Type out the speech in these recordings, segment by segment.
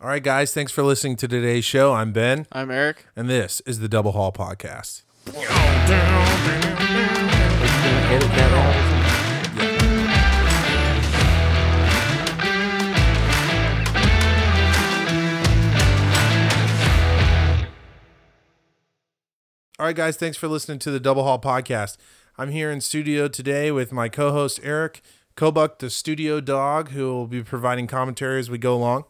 All right, guys, thanks for listening to today's show. I'm Ben, I'm Eric. and this is the Double Haul Podcast. Edit that out. All right, guys, thanks for listening to the Double Haul Podcast. I'm here in studio today with my co host, Eric Kobuck, the studio dog, who will be providing commentary as we go along.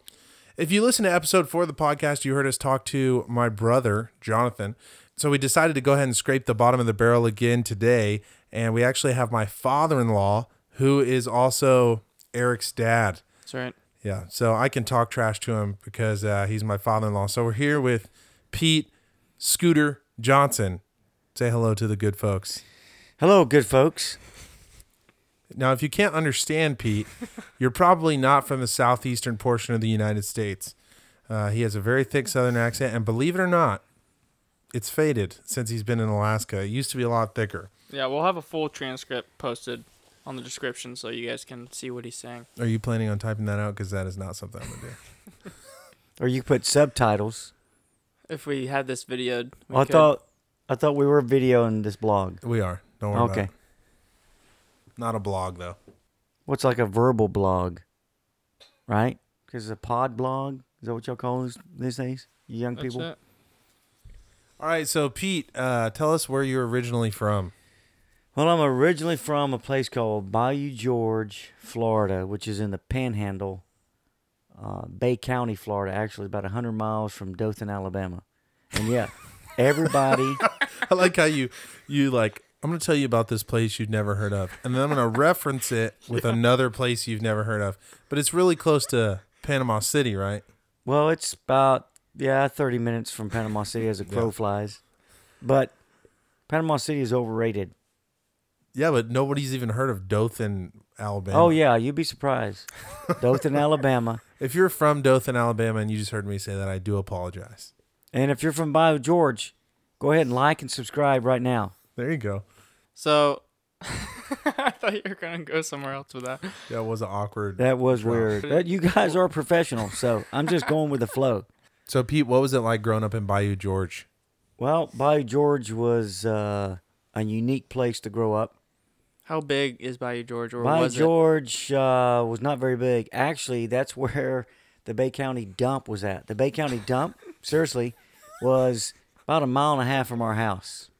If you listen to episode four of the podcast, you heard us talk to my brother, Jonathan. So we decided to go ahead and scrape the bottom of the barrel again today. And we actually have my father in law, who is also Eric's dad. That's right. Yeah, so I can talk trash to him because uh, he's my father-in-law. So we're here with Pete Scooter Johnson. Say hello to the good folks. Hello, good folks. Now, if you can't understand Pete, you're probably not from the southeastern portion of the United States. Uh, he has a very thick southern accent, and believe it or not, it's faded since he's been in Alaska. It used to be a lot thicker. Yeah, we'll have a full transcript posted on the description so you guys can see what he's saying. Are you planning on typing that out? Because that is not something I'm gonna do. Or you put subtitles. If we had this videoed, we Well, I could. thought I thought we were videoing this blog. We are. Don't worry about Okay. It. Not a blog though. What's like a verbal blog, right? Because it's a pod blog is that what y'all call these these days? You young That's people. it. All right, so Pete, uh, tell us where you're originally from. Well, I'm originally from a place called Bayou George, Florida, which is in the Panhandle, uh, Bay County, Florida. Actually, about hundred miles from Dothan, Alabama. And yeah, everybody. I like how you you like I'm going to tell you about this place you've never heard of and then I'm going to reference it with another place you've never heard of. But it's really close to Panama City, right? Well, it's about yeah, thirty minutes from Panama City as a crow Yeah. flies, but Panama City is overrated. Yeah, but nobody's even heard of Dothan, Alabama. Oh yeah, you'd be surprised. Dothan, Alabama, If you're from Dothan, Alabama and you just heard me say that, I do apologize. and if you're from Bayou George, go ahead and like and subscribe right now. There you go. So, I thought you were gonna go somewhere else with that. That was an awkward. That was drop. weird. That, you guys are professional, so I'm just going with the flow. So Pete, what was it like growing up in Bayou George? Well, Bayou George was uh, a unique place to grow up. How big is Bayou George, or Bayou was it? George uh, was not very big. Actually, that's where the Bay County dump was at. The Bay County dump, seriously, was about a mile and a half from our house.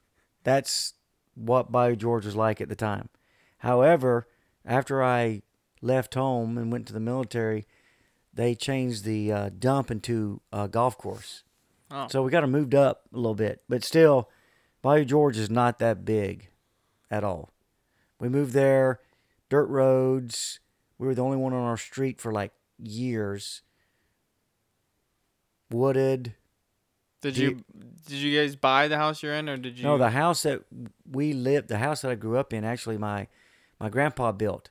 That's what Bayou George was like at the time. However, after I left home and went to the military, they changed the uh, dump into a golf course. Oh. So we got to moved up a little bit, but still, Bayou George is not that big at all. We moved there, dirt roads. We were the only one on our street for like years. Wooded. Did Do you did you guys buy the house you're in, or did you? No, the house that we lived, the house that I grew up in, actually my my grandpa built.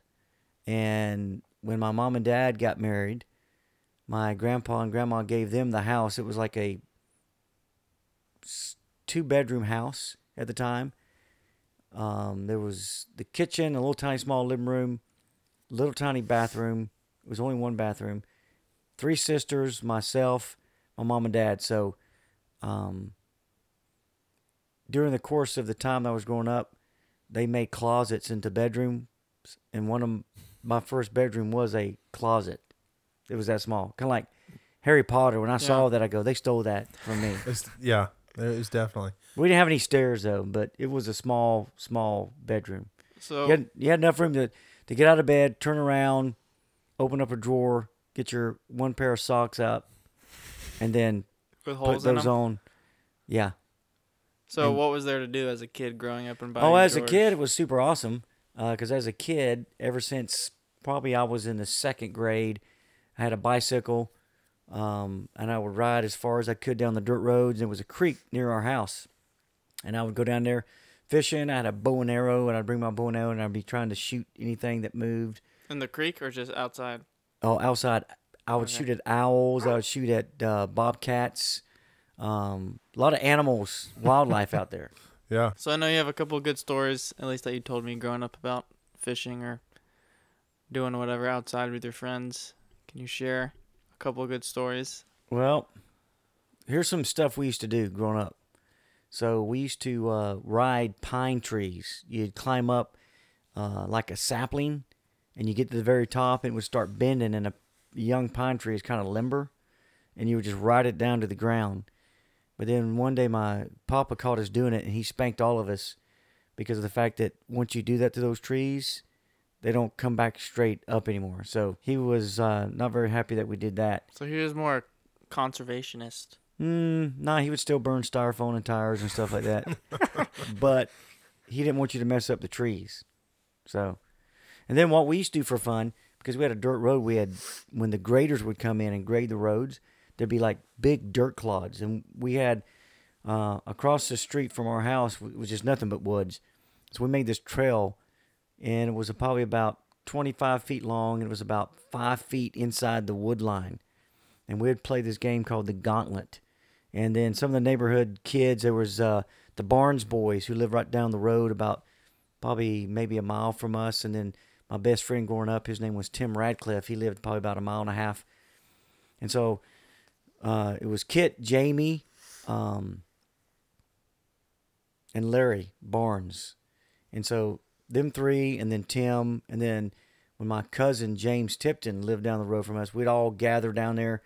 And when my mom and dad got married, my grandpa and grandma gave them the house. It was like a two bedroom house at the time. Um, there was the kitchen, a little tiny small living room, little tiny bathroom. It was only one bathroom. Three sisters, myself, my mom and dad. So, um, during the course of the time I was growing up, they made closets into bedrooms, and one of 'em- my first bedroom was a closet. It was that small, kind of like Harry Potter. When I saw that, I go, they stole that from me. It's, yeah, it was definitely. we didn't have any stairs though, but it was a small, small bedroom. So You had, you had enough room to to get out of bed, turn around, open up a drawer, get your one pair of socks up, and then with put holes in those on. Yeah. So and- what was there to do as a kid growing up in Bayou Oh, as George? a kid, it was super awesome. Because as a kid, ever since probably I was in the second grade, I had a bicycle, um, and I would ride as far as I could down the dirt roads. It was a creek near our house, and I would go down there fishing. I had a bow and arrow, and I'd bring my bow and arrow, and I'd be trying to shoot anything that moved. in the creek or just outside. Oh, outside, I would Okay. shoot at owls. I would shoot at uh, bobcats. Um, a lot of animals, wildlife out there. Yeah. So I know you have a couple of good stories, at least that you told me growing up about fishing or doing whatever outside with your friends. Can you share a couple of good stories. Well, here's some stuff we used to do growing up. So we used to uh, ride pine trees. You'd climb up uh, like a sapling, and you get to the very top, and it would start bending, and a young pine tree is kind of limber, and you would just ride it down to the ground. But then one day, my papa caught us doing it, and he spanked all of us because of the fact that once you do that to those trees, they don't come back straight up anymore. So he was uh, not very happy that we did that. So he was more conservationist. Mm, nah, he would still burn styrofoam and tires and stuff like that. but he didn't want you to mess up the trees. So, and then what we used to do for fun, because we had a dirt road, we had, when the graders would come in and grade the roads, there'd be like big dirt clods. And we had, uh, across the street from our house was just nothing but woods. So we made this trail, and it was probably about 25 feet long, and it was about five feet inside the wood line. And we'd play this game called the Gauntlet and then some of the neighborhood kids. There was uh, the Barnes boys who lived right down the road, about probably maybe a mile from us. And then my best friend growing up, his name was Tim Radcliffe. He lived probably about a mile and a half. And so uh, it was Kit, Jamie, um, and Larry Barnes. And so them three, and then Tim, and then when my cousin James Tipton lived down the road from us, we'd all gather down there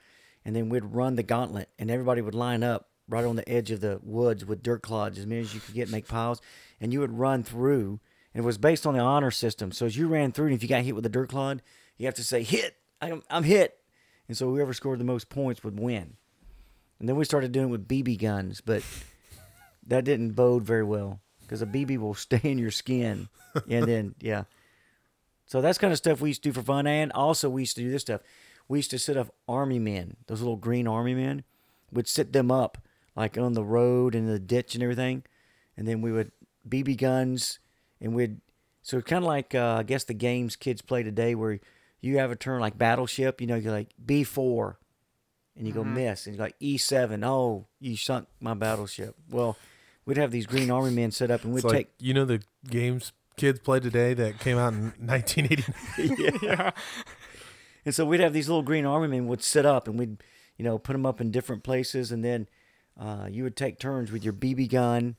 and then we'd run the gauntlet, and everybody would line up right on the edge of the woods with dirt clods as many as you could get, make piles, and you would run through. It was based on the honor system. So as you ran through, and if you got hit with a dirt clod, you have to say hit. I'm, I'm hit. And so whoever scored the most points would win. And then we started doing it with BB guns, but that didn't bode very well because a BB will stay in your skin. And then, yeah. So that's kind of stuff we used to do for fun. And also, we used to do this stuff we used to set up army men, those little green army men, would sit them up like on the road and the ditch and everything, and then we would BB guns and we'd so kind of like uh, I guess the games kids play today where you have a turn like battleship, you know, you're like B four, and you go Mhm. miss, and you're like E seven. Oh, you sunk my battleship. Well, we'd have these green army men set up and we'd It's like take you know the games kids play today that came out in 1980. yeah. And so we'd have these little green army men would sit up and we'd, you know, put them up in different places. And then uh, you would take turns with your BB gun.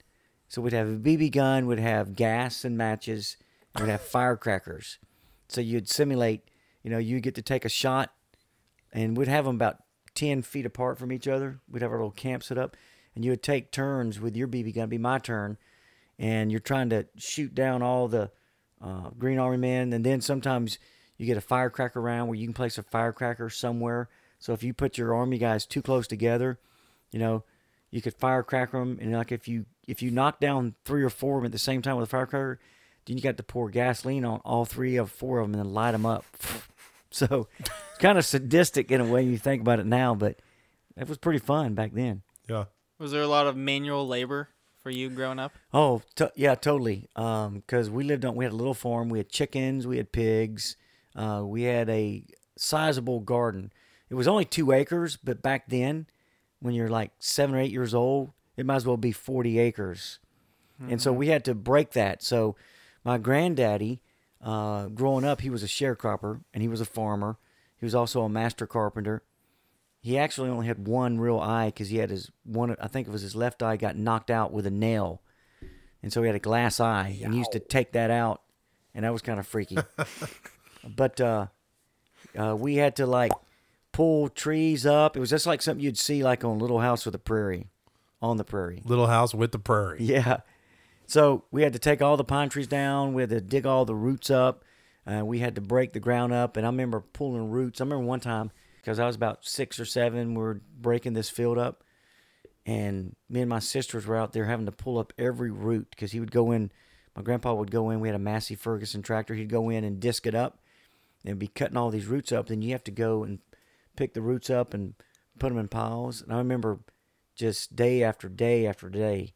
So we'd have a BB gun, we'd have gas and matches, and we'd have firecrackers. So you'd simulate, you know, you get to take a shot, and we'd have them about 10 feet apart from each other. We'd have our little camp set up, and you would take turns with your BB gun, It'd be my turn, and you're trying to shoot down all the uh, green army men. And then sometimes you get a firecracker round where you can place a firecracker somewhere. So if you put your army guys too close together, you know, you could firecracker them, and like if you if you knock down three or four of them at the same time with a firecracker, then you got to pour gasoline on all three of four of them and then light them up. So it's kind of sadistic in a way you think about it now, but it was pretty fun back then. yeah. Was there a lot of manual labor for you growing up? Oh, to yeah, totally. Um, because we lived on, we had a little farm. We had chickens, we had pigs, uh, we had a sizable garden. It was only two acres, but back then, when you're like seven or eight years old, it might as well be forty acres. And so we had to break that. So my granddaddy, uh, growing up, he was a sharecropper and he was a farmer. He was also a master carpenter. He actually only had one real eye because he had his one. I think it was his left eye got knocked out with a nail, and so he had a glass eye. And he used to take that out, and that was kind of freaky. but uh, uh, we had to like pull trees up. It was just like something you'd see like on Little House with the Prairie, on the prairie. Little house with the prairie. Yeah. So we had to take all the pine trees down. We had to dig all the roots up. Uh, we had to break the ground up. And I remember pulling roots. I remember one time because I was about six or seven, we were breaking this field up. And me and my sisters were out there having to pull up every root because he would go in. My grandpa would go in. We had a Massey Ferguson tractor. He'd go in and disc it up and be cutting all these roots up. Then you have to go and pick the roots up and put them in piles. And I remember just day after day after day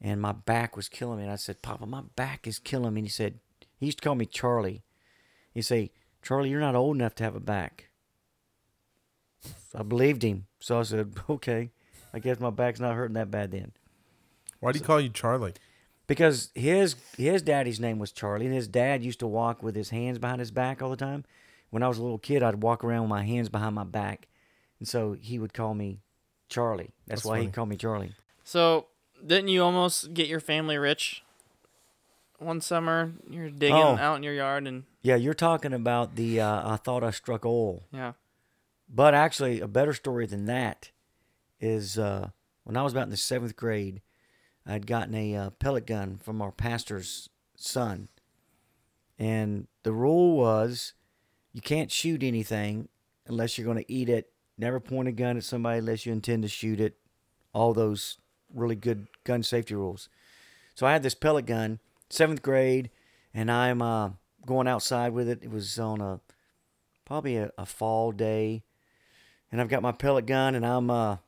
and my back was killing me. And I said, Papa, my back is killing me. And he said, he used to call me Charlie. He'd say, Charlie, you're not old enough to have a back. I believed him. So I said, okay, I guess my back's not hurting that bad then. Why do you call you Charlie? Because his his daddy's name was Charlie, and his dad used to walk with his hands behind his back all the time. When I was a little kid, I'd walk around with my hands behind my back and so he would call me Charlie. That's, That's why funny. he called me Charlie. So didn't you almost get your family rich? One summer, you're digging Oh. out in your yard, and Yeah, you're talking about the uh, I thought I struck oil. yeah, But actually, a better story than that is uh, when I was about in the seventh grade, I'd gotten a uh, pellet gun from our pastor's son. And the rule was you can't shoot anything unless you're going to eat it. Never point a gun at somebody unless you intend to shoot it. All those really good gun safety rules. So I had this pellet gun, seventh grade, and I'm uh, going outside with it. It was on a probably a, a fall day, and I've got my pellet gun, and I'm uh,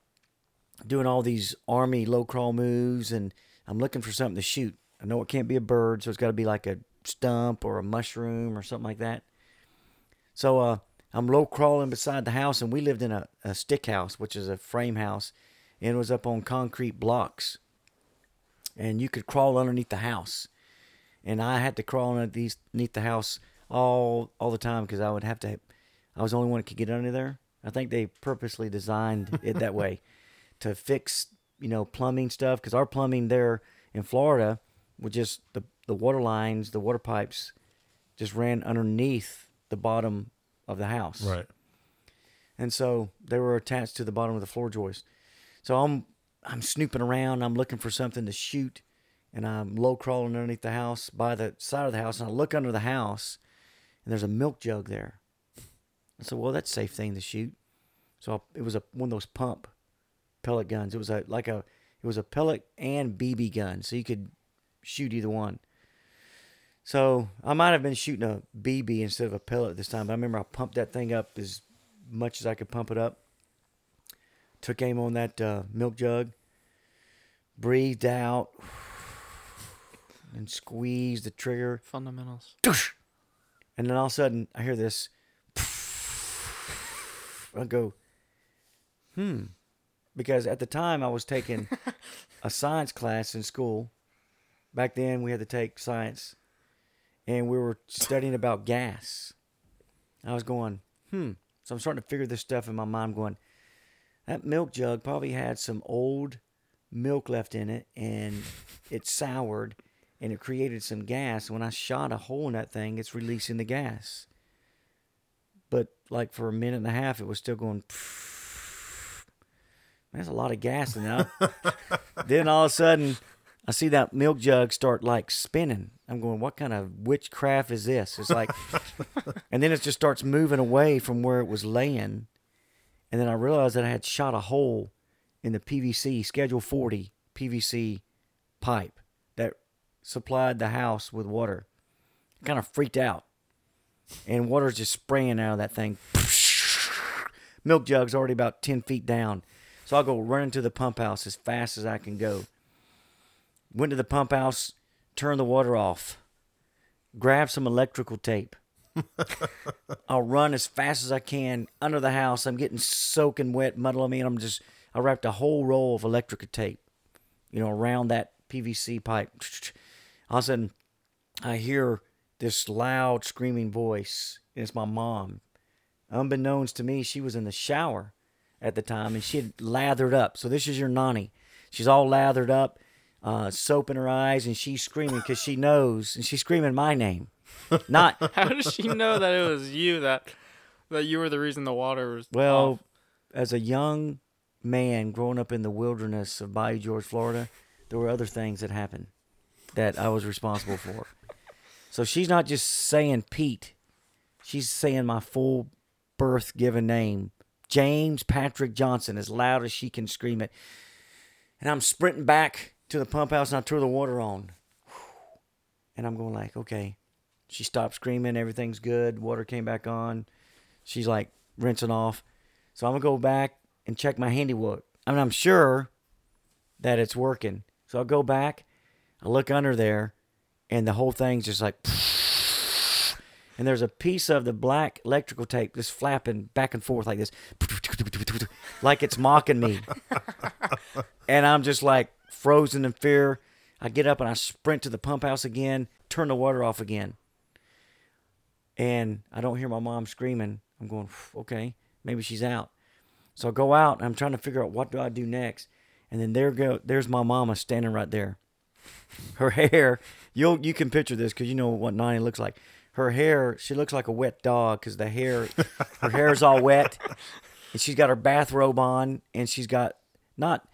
doing all these army low crawl moves, and I'm looking for something to shoot. I know it can't be a bird, so it's got to be like a stump or a mushroom or something like that. So uh, I'm low crawling beside the house, and we lived in a, a stick house, which is a frame house, and it was up on concrete blocks. And you could crawl underneath the house, and I had to crawl underneath the house all all the time because I would have to. I was the only one that could get under there. I think they purposely designed it that way to fix you know plumbing stuff because our plumbing there in Florida would just the the water lines, the water pipes, just ran underneath the bottom of the house Right. and so they were attached to the bottom of the floor joist. So I'm I'm snooping around. I'm looking for something to shoot, and I'm low crawling underneath the house by the side of the house, and I look under the house, and there's a milk jug there. I said, "Well, that's a safe thing to shoot." So I, it was a one of those pump pellet guns. It was a like a it was a pellet and BB gun, so you could shoot either one. So I might have been shooting a BB instead of a pellet this time, but I remember I pumped that thing up as much as I could pump it up. Took aim on that uh, milk jug, breathed out, and squeezed the trigger. fundamentals. And then all of a sudden, I hear this. I go, hmm. Because at the time, I was taking a science class in school. Back then, we had to take science, and we were studying about gas. I was going, hmm. So I'm starting to figure this stuff in my mind, going, that milk jug probably had some old milk left in it, and it soured, and it created some gas. When I shot a hole in that thing, it's releasing the gas. But like for a minute and a half, it was still going. There's a lot of gas in there. then all of a sudden, I see that milk jug start like spinning. I'm going, what kind of witchcraft is this? It's like, and then it just starts moving away from where it was laying. And then I realized that I had shot a hole in the PVC, Schedule 40 PVC pipe that supplied the house with water. Kind of freaked out. And water's just spraying out of that thing. Milk jug's already about 10 feet down. So I'll go running to the pump house as fast as I can go. Went to the pump house, turned the water off, grabbed some electrical tape. I'll run as fast as I can under the house. I'm getting soaking wet, muddling me, and I'm just I wrapped a whole roll of electrical tape, you know, around that PVC pipe. All of a sudden, I hear this loud screaming voice, and it's my mom. Unbeknownst to me, she was in the shower at the time, and she had lathered up. So this is your nanny. She's all lathered up, uh, soap in her eyes, and she's screaming because she knows, and she's screaming my name, not How does she know that it was you that that you were the reason the water was Well, off? as a young man growing up in the wilderness of Bayou George, Florida, there were other things that happened that I was responsible for. So she's not just saying Pete, she's saying my full birth given name, James Patrick Johnson, as loud as she can scream it. And I'm sprinting back to the pump house and I turn the water on. And I'm going like, okay. She stopped screaming, everything's good. Water came back on. She's like rinsing off. So I'm gonna go back and check my handiwork. I mean, I'm sure that it's working. So I'll go back. I look under there, and the whole thing's just like. And there's a piece of the black electrical tape just flapping back and forth like this, like it's mocking me. and I'm just like frozen in fear. I get up and I sprint to the pump house again, turn the water off again. And I don't hear my mom screaming. I'm going, okay, maybe she's out. So I go out and I'm trying to figure out what do I do next. And then there go there's my mama standing right there. Her hair, you'll you can picture this because you know what Nani looks like. Her hair, she looks like a wet dog because the hair, her hair is all wet, and she's got her bathrobe on, and she's got not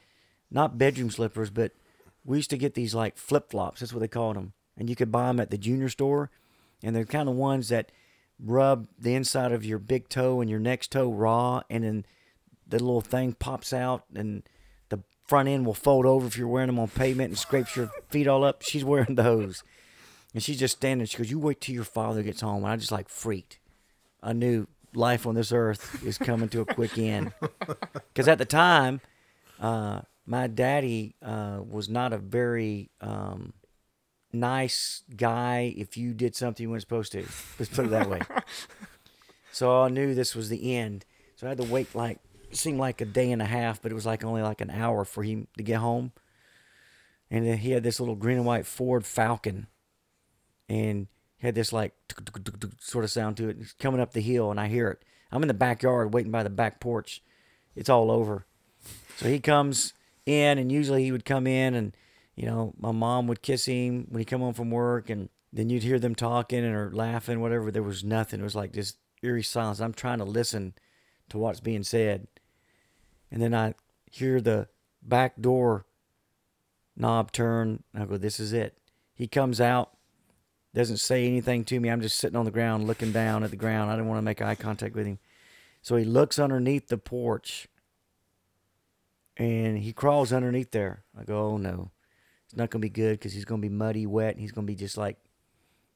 not bedroom slippers, but we used to get these like flip flops. That's what they called them, and you could buy them at the junior store, and they're kind of ones that rub the inside of your big toe and your next toe raw, and then the little thing pops out, and the front end will fold over if you're wearing them on pavement and scrapes your feet all up. She's wearing those, and she's just standing. She goes, "You wait till your father gets home." And I just like freaked. I knew life on this earth is coming to a quick end, because at the time uh, my daddy uh, was not a very um, nice guy if you did something you weren't supposed to. Let's put it that way. so I knew this was the end. So I had to wait like it seemed like a day and a half, but it was like only like an hour for him to get home. And then he had this little green and white Ford Falcon, and had this like sort of sound to it. It's coming up the hill, and I hear it. I'm in the backyard waiting by the back porch. It's all over. So he comes in, and usually he would come in, and you know, my mom would kiss him when he come home from work, and then you'd hear them talking and or laughing, whatever. There was nothing. It was like this eerie silence. I'm trying to listen to what's being said, and then I hear the back door knob turn. I go, "This is it." He comes out, doesn't say anything to me. I'm just sitting on the ground, looking down at the ground. I didn't want to make eye contact with him, so he looks underneath the porch and he crawls underneath there. I go, oh no, it's not gonna be good because he's gonna be muddy, wet, and he's gonna be just like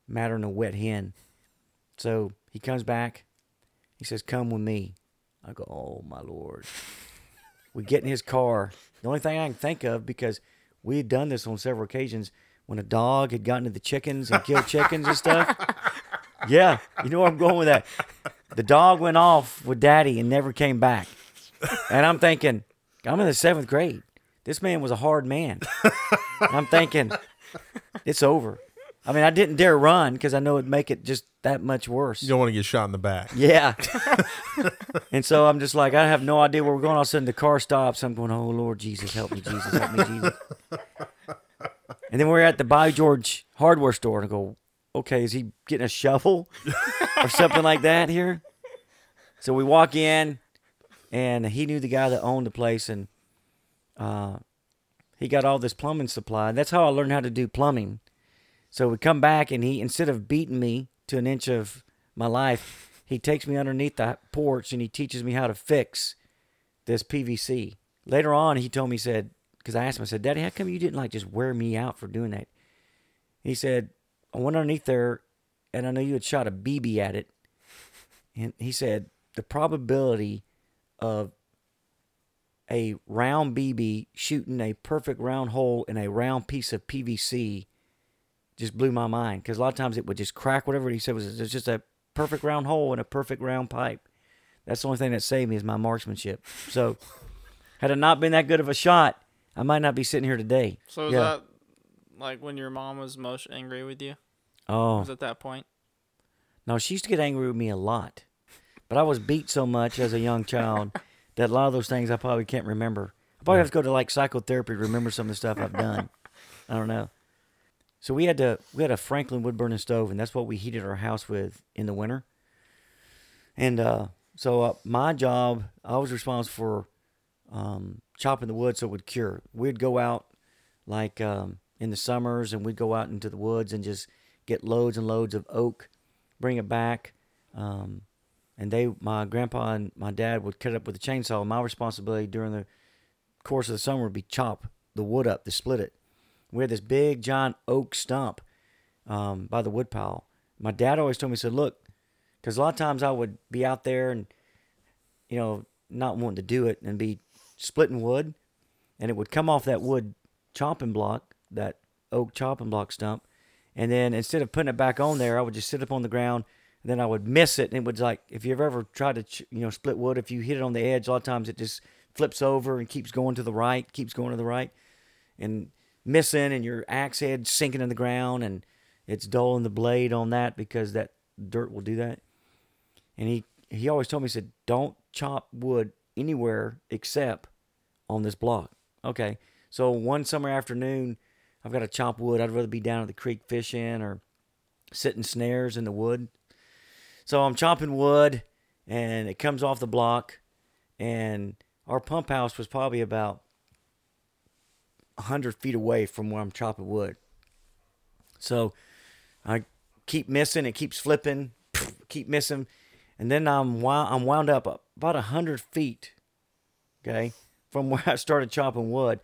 madder than a wet hen. So he comes back. He says, "Come with me." I go, "Oh my lord." we get in his car. The only thing I can think of because we had done this on several occasions when a dog had gotten to the chickens and killed chickens and stuff. Yeah, you know where I'm going with that. The dog went off with daddy and never came back. And I'm thinking, I'm in the seventh grade. This man was a hard man. I'm thinking, it's over. I mean, I didn't dare run because I know it'd make it just that much worse. You don't want to get shot in the back. Yeah. and so I'm just like, I have no idea where we're going. All of a sudden, the car stops. I'm going, oh, Lord Jesus, help me, Jesus, help me, Jesus. and then we're at the Bayou George hardware store, and I go, okay, is he getting a shovel or something like that here? So we walk in, and he knew the guy that owned the place, and uh, he got all this plumbing supply. That's how I learned how to do plumbing. So we come back, and he instead of beating me to an inch of my life, he takes me underneath the porch and he teaches me how to fix this PVC. Later on, he told me, he said, because I asked him, I said, Daddy, how come you didn't like just wear me out for doing that? He said, I went underneath there and I know you had shot a BB at it. And he said, the probability of a round BB shooting a perfect round hole in a round piece of PVC just blew my mind because a lot of times it would just crack whatever he said was it's just a perfect round hole in a perfect round pipe. That's the only thing that saved me is my marksmanship. So had it not been that good of a shot, I might not be sitting here today. So is Yeah. that like when your mom was most angry with you? Oh Was at that point? no, she used to get angry with me a lot, but I was beat so much as a young child that a lot of those things I probably can't remember. I probably have to go to like psychotherapy to remember some of the stuff I've done. I don't know. So we had to we had a Franklin wood burning stove, and that's what we heated our house with in the winter. And uh, so uh, my job, I was responsible for um, chopping the wood so it would cure. We'd go out like um, in the summers, and we'd go out into the woods and just get loads and loads of oak, bring it back. Um, and they, my grandpa and my dad would cut it up with a chainsaw. My responsibility during the course of the summer would be chop the wood up to split it. We had this big giant oak stump um, by the wood pile. My dad always told me, said, look, because a lot of times I would be out there and, you know, not wanting to do it and be splitting wood, and it would come off that wood chopping block, that oak chopping block stump, and then instead of putting it back on there, I would just sit up on the ground, then I would miss it, and it was like if you've ever tried to, you know, split wood, if you hit it on the edge, a lot of times it just flips over and keeps going to the right, keeps going to the right, and missing, and your axe head sinking in the ground, and it's dulling the blade on that because that dirt will do that. And he he always told me he said, "Don't chop wood anywhere except on this block. Okay. So one summer afternoon, I've got to chop wood. I'd rather be down at the creek fishing or sitting snares in the wood. So I'm chopping wood and it comes off the block and our pump house was probably about 100 feet away from where I'm chopping wood. So I keep missing. It keeps flipping, keep missing. And then I'm wound, I'm wound up about 100 feet, okay, from where I started chopping wood.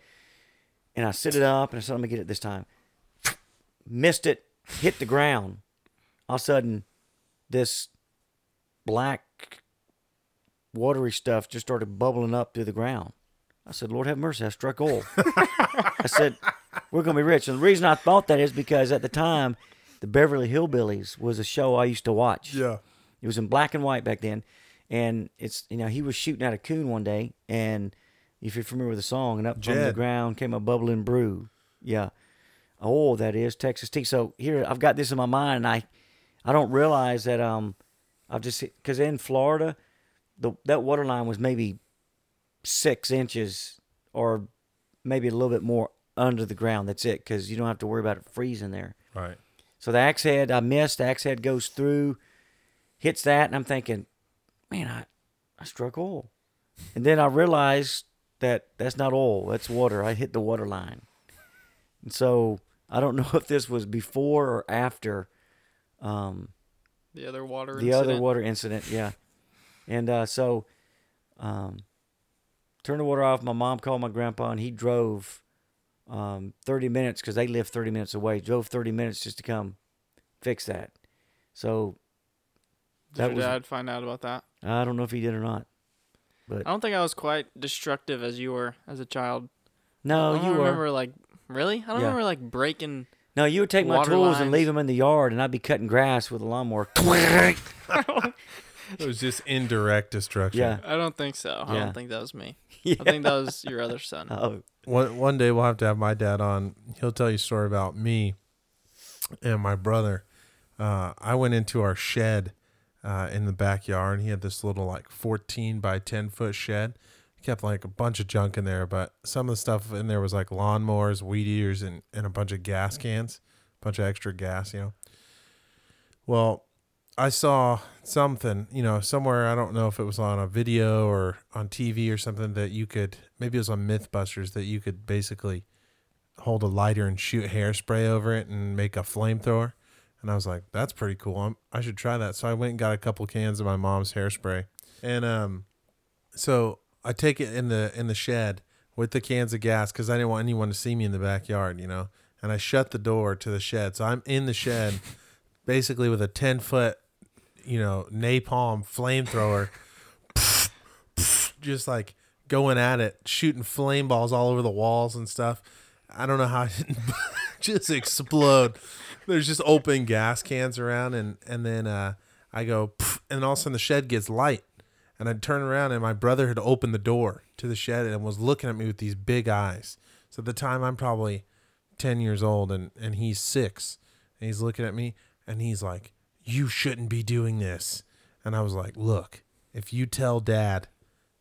And I sit it up and I said, let me get it this time. Missed it, hit the ground. All of a sudden, this black watery stuff just started bubbling up through the ground. I said, Lord have mercy, I struck oil. I said, we're going to be rich. And the reason I thought that is because at the time, the Beverly Hillbillies was a show I used to watch. Yeah. It was in black and white back then. And it's, you know, he was shooting at a coon one day. And if you're familiar with the song, and up from the ground came a bubbling brew. Yeah. Oh, that is Texas tea. So here, I've got this in my mind, and I, I don't realize that um, I've just because in Florida, the that water line was maybe six inches or maybe a little bit more under the ground. That's it, because you don't have to worry about it freezing there. Right. So the axe head, I missed. The axe head goes through, hits that, and I'm thinking, man, I, I struck oil. And then I realized that that's not oil, that's water. I hit the water line. And so I don't know if this was before or after um, The other water the incident. other water incident. Yeah. And uh, so um, turned the water off. My mom called my grandpa, and he drove um, 30 minutes because they live 30 minutes away. Drove 30 minutes just to come fix that. So Did that your was- dad find out about that? I don't know if he did or not. But I don't think I was quite destructive as you were as a child. No, I don't you were. like really. I don't Yeah. remember like breaking. No, you would take my water tools and lines. leave them in the yard, and I'd be cutting grass with a lawnmower. It was just indirect destruction. Yeah. I don't think so. I Yeah. don't think that was me. yeah. I think that was your other son. Oh, One one day we'll have to have my dad on. He'll tell you a story about me and my brother. Uh, I went into our shed uh, in the backyard. And he had this little like 14 by 10 foot shed. Kept like a bunch of junk in there, but some of the stuff in there was like lawnmowers, weed eaters, and, and a bunch of gas cans, a bunch of extra gas, you know. Well, I saw something, you know, somewhere. I don't know if it was on a video or on TV or something that you could, maybe it was on Mythbusters, that you could basically hold a lighter and shoot hairspray over it and make a flamethrower. And I was like, that's pretty cool. I'm, I should try that. So I went and got a couple cans of my mom's hairspray. And um, so I take it in the in the shed with the cans of gas because I didn't want anyone to see me in the backyard, you know. And I shut the door to the shed. So I'm in the shed, basically with a ten foot, you know, napalm flamethrower, just like going at it, shooting flame balls all over the walls and stuff. I don't know how it didn't just explode. There's just open gas cans around, and and then uh, I go, and all of a sudden the shed gets light, and I'd turn around, and my brother had opened the door to the shed and was looking at me with these big eyes. So at the time, I'm probably ten years old, and and he's six, and he's looking at me, and he's like, "You shouldn't be doing this," and I was like, "Look, if you tell Dad."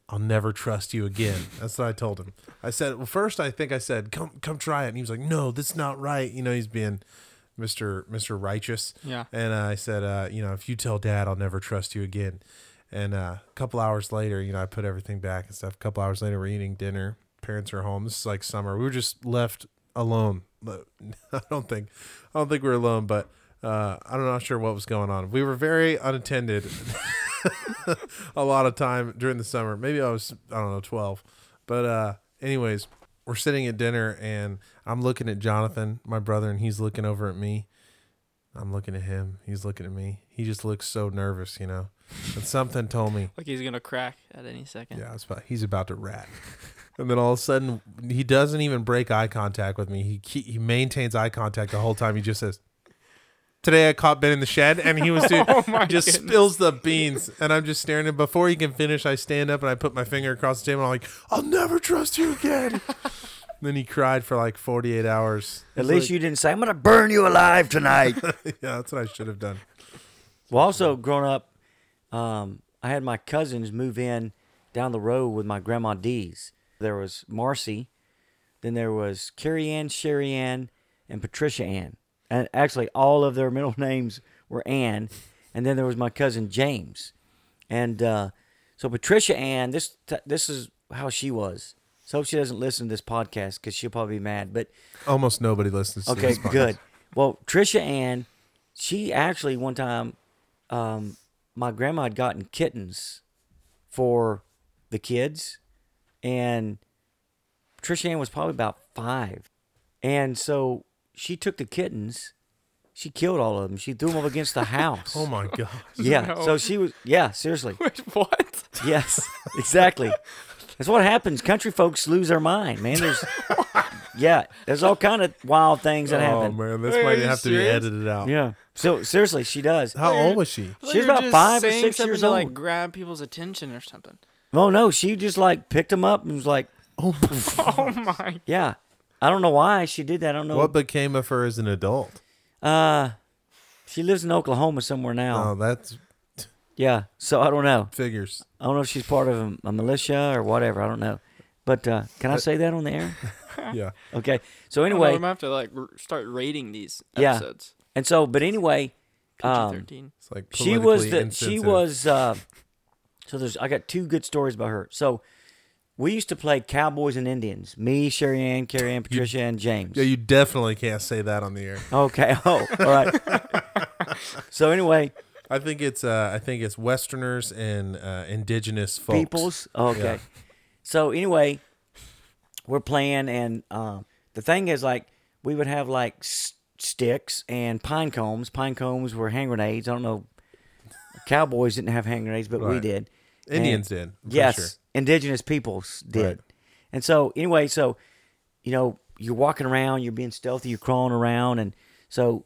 I'll never trust you again. That's what I told him. I said, well, first I think I said, come, come try it. And he was like, no, that's not right. You know, he's being Mr. Mr. Righteous. Yeah. And I said, uh, you know, if you tell dad, I'll never trust you again. And uh, a couple hours later, you know, I put everything back and stuff. A couple hours later, we're eating dinner. Parents are home. This is like summer. We were just left alone. I don't think, I don't think we are alone, but uh, I'm not sure what was going on. We were very unattended a lot of time during the summer. Maybe I was, I don't know, 12. But uh, anyways, we're sitting at dinner and I'm looking at Jonathan, my brother, and he's looking over at me. I'm looking at him. He's looking at me. He just looks so nervous, you know. And something told me, Like he's gonna crack at any second. yeah, it's about, he's about to rat. And then all of a sudden, he doesn't even break eye contact with me. He ke- he maintains eye contact the whole time. He just says, "Today I caught Ben in the shed," and he was doing Oh my just goodness. spills the beans, and I'm just staring at him. Before he can finish, I stand up and I put my finger across the table. And I'm like, "I'll never trust you again." then he cried for like 48 hours. at He's least like- you didn't say, I'm going to burn you alive tonight. yeah, that's what I should have done. Well, also growing up, um, I had my cousins move in down the road with my grandma D's. There was Marcy, then there was Carrie Ann, Sherry Ann, and Patricia Ann. And actually, all of their middle names were Ann. And then there was my cousin James. And uh, so Patricia Ann, this this is how she was. So hope she doesn't listen to this podcast because she'll probably be mad. But Almost nobody listens to Okay, good. Well, Trisha Ann, she actually one time, um, my grandma had gotten kittens for the kids, and Trisha Ann was probably about five, and so she took the kittens, she killed all of them, she threw them up against the house. Oh my god. yeah, No. so she was yeah, seriously, Wait, what? yes, exactly. That's what happens. Country folks lose their mind, man. There's yeah, there's all kind of wild things that oh, happen. Oh man, this Wait, might are you have to be edited out. Yeah. So seriously, she does. How old was she? I thought She's about five or six years to, like old. grab people's attention or something. Oh no, she just like picked them up and was like, Oh, Oh my! yeah. I don't know why she did that. I don't know. what became of her as an adult? Uh, she lives in Oklahoma somewhere now. Oh, that's Yeah. So I don't know. figures. I don't know if she's part of a, a militia or whatever. I don't know. But uh, can I say that on the air? Yeah. Okay. So Anyway, anyway, we might have to like r- start rating these Yeah. episodes. And so but anyway, um. It's like she was politically the she insensitive. was uh so there's I got two good stories about her. So we used to play Cowboys and Indians. Me, Sherry Ann, Carrie Ann, Patricia, and James. Yeah, you definitely can't say that on the air. Okay. Oh, all right. so anyway, I think it's uh I think it's Westerners and uh, indigenous folks. peoples. Okay. Yeah. So anyway, we're playing, and um, the thing is, like, we would have like s- sticks and pine combs. Pine combs were hand grenades. I don't know. Cowboys didn't have hand grenades, but we did. Indians And- did. I'm yes, sure. indigenous peoples did. Right. And so anyway, so you know, you're walking around, you're being stealthy, you're crawling around, and so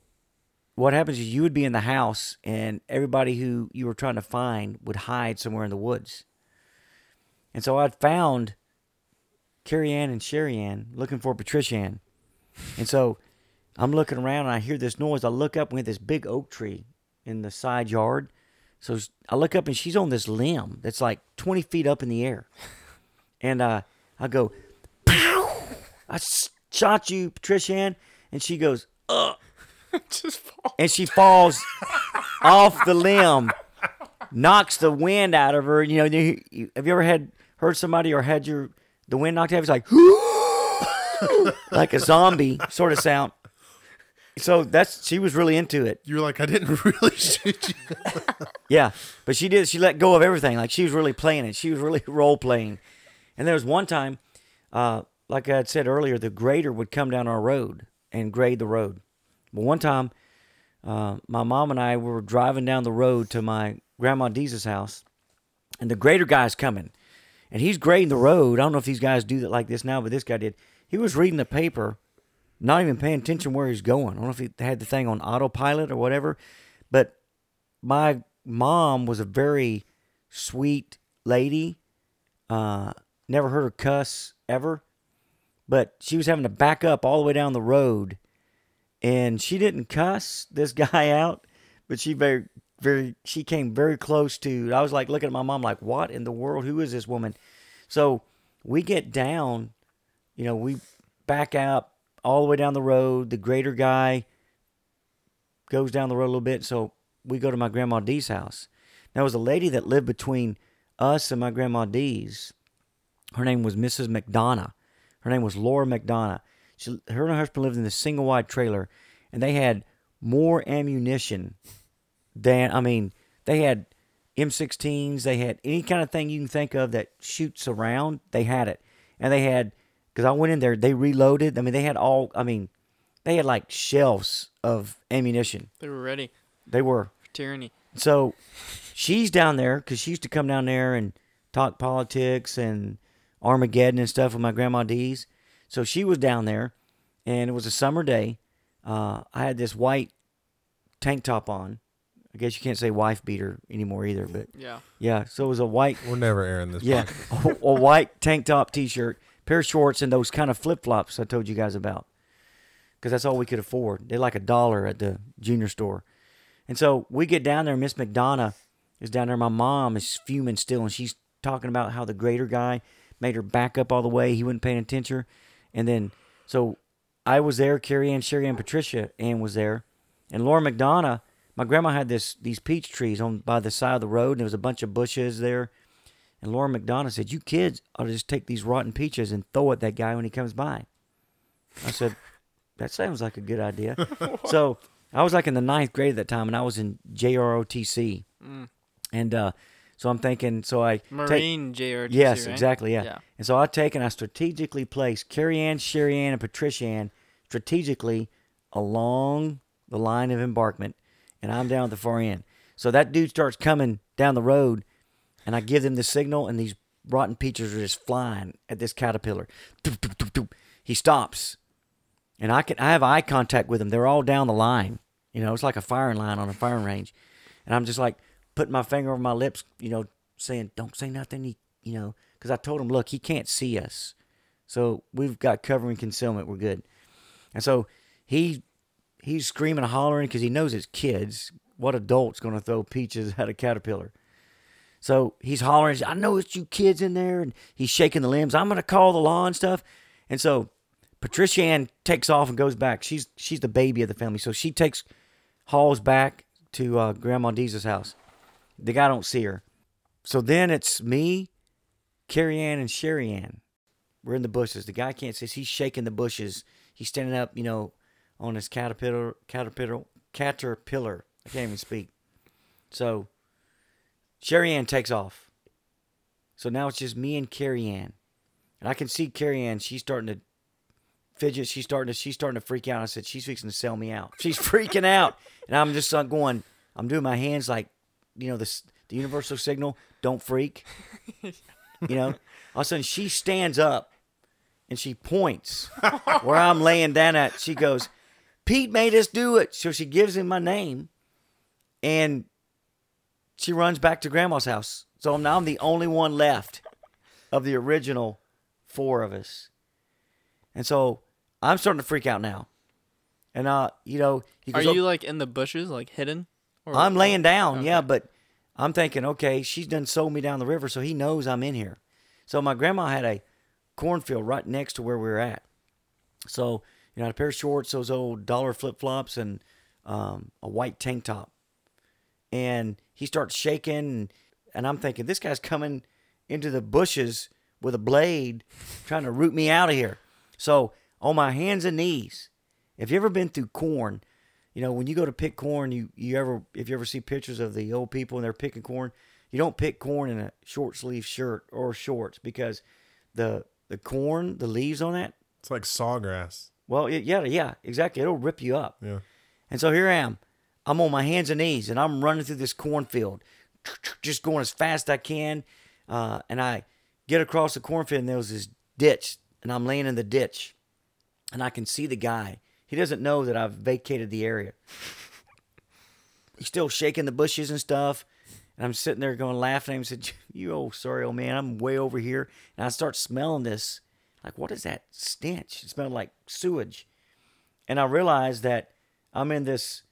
what happens is you would be in the house, and everybody who you were trying to find would hide somewhere in the woods. And so I'd found Carrie Ann and Sherry Ann looking for Patricia Ann. And so I'm looking around and I hear this noise. I look up and we had this big oak tree in the side yard. So I look up and she's on this limb that's like 20 feet up in the air. And uh, I go, pow! I shot you, Patricia Ann. And she goes, Just fall. and she falls off the limb, knocks the wind out of her. You know, you, you, have you ever had heard somebody or had your the wind knocked out? It's like like a zombie sort of sound. So that's she was really into it. You're like I didn't really shoot you. Yeah, but she did. She let go of everything. Like she was really playing it. She was really role playing. And there was one time, uh, like I had said earlier, the grader would come down our road and grade the road. But one time, uh, my mom and I were driving down the road to my grandma Deeze's house, and the grader guy's coming, and he's grading the road. I don't know if these guys do that like this now, but this guy did. He was reading the paper, not even paying attention where he's going. I don't know if he had the thing on autopilot or whatever, but my mom was a very sweet lady. Uh, never heard her cuss ever, but she was having to back up all the way down the road, and she didn't cuss this guy out, but she very, very, she came very close to. I was like looking at my mom, like, what in the world? Who is this woman? So we get down, you know, we back out all the way down the road. The grader guy goes down the road a little bit, so we go to my grandma Dee's house. There was a lady that lived between us and my grandma Dee's. Her name was Mrs. McDonough. Her name was Laura McDonough. She, her and her husband lived in this single wide trailer, and they had more ammunition than I mean, they had M16s. They had any kind of thing you can think of that shoots around. They had it, and they had because I went in there. They reloaded. I mean, they had all. I mean, they had like shelves of ammunition. They were ready They were. for tyranny. So she's down there because she used to come down there and talk politics and Armageddon and stuff with my grandma D's. So she was down there, and it was a summer day. Uh, I had this white tank top on. I guess you can't say wife beater anymore either, but Yeah. yeah. So it was a white, We're never airing this. yeah, a, a white tank top T-shirt, pair of shorts, and those kind of flip flops I told you guys about. Because that's all we could afford. They're like a dollar at the junior store. And so we get down there, Miss McDonough is down there. My mom is fuming still, and she's talking about how the grader guy made her back up all the way. He wasn't paying attention, and then so I was there. Carrie Ann, Sherry Ann, Patricia Ann was there, and Laura McDonough. My grandma had this these peach trees on by the side of the road, and there was a bunch of bushes there. And Laura McDonough said, "You kids ought to just take these rotten peaches and throw at that guy when he comes by." I said, "That sounds like a good idea." so I was like in the ninth grade at that time, and I was in JROTC, and uh, so I'm thinking, so I take- Marine JRTC. Yes, right? exactly. Yeah. Yeah. And so I take and I strategically place Carrie Ann, Sherry Ann, and Patricia Ann strategically along the line of embarkment, and I'm down at the far end. So that dude starts coming down the road, and I give them the signal, and these rotten peaches are just flying at this caterpillar. He stops, and I can I have eye contact with them. They're all down the line. You know, it's like a firing line on a firing range, and I'm just like putting my finger over my lips. You know, saying, "Don't say nothing." He, you know, because I told him, "Look, he can't see us, so we've got cover and concealment. We're good." And so he he's screaming and hollering because he knows it's kids. What adult's going to throw peaches at a caterpillar? So he's hollering, I know it's you kids in there. And he's shaking the limbs. I'm going to call the law and stuff. And so Patricia Ann takes off and goes back. She's she's the baby of the family. So she takes, hauls back to uh, Grandma Deeza's house. The guy don't see her. So then it's me, Carrie Ann, and Sherry Ann. We're in the bushes. The guy can't see. He's shaking the bushes. He's standing up, you know, on his caterpillar, caterpillar, caterpillar. I can't even speak. So Sherry Ann takes off. So now it's just me and Carrie Ann. And I can see Carrie Ann, she's starting to fidget. She's starting to she's starting to freak out. I said, She's fixing to sell me out. She's freaking out. And I'm just like going, I'm doing my hands like, you know, this the universal signal, don't freak. You know? All of a sudden she stands up and she points where I'm laying down at. She goes, Pete made us do it. So she gives him my name and she runs back to grandma's house. So now I'm the only one left of the original four of us. And so I'm starting to freak out now. And uh, you know, he Are you like in the bushes, like hidden? Or, I'm laying down, Okay. yeah, but I'm thinking, okay, she's done sold me down the river, so he knows I'm in here. So my grandma had a cornfield right next to where we were at. So, you know, I had a pair of shorts, those old dollar flip flops, and um, a white tank top. And he starts shaking, and, and I'm thinking, this guy's coming into the bushes with a blade trying to root me out of here. So, on my hands and knees, if you ever been through corn, you know, when you go to pick corn, you, you ever if you ever see pictures of the old people and they're picking corn, you don't pick corn in a short sleeve shirt or shorts because the the corn, the leaves on that, It's like sawgrass. well, it, yeah, yeah, exactly, it'll rip you up. Yeah. And so here I am. I'm on my hands and knees and I'm running through this cornfield, just going as fast as I can. Uh, and I get across the cornfield and there was this ditch and I'm laying in the ditch and I can see the guy. He doesn't know that I've vacated the area. He's still shaking the bushes and stuff. And I'm sitting there going laughing at him said, You old sorry old man, I'm way over here. And I start smelling this. Like, what is that stench? It smelled like sewage. And I realized that I'm in this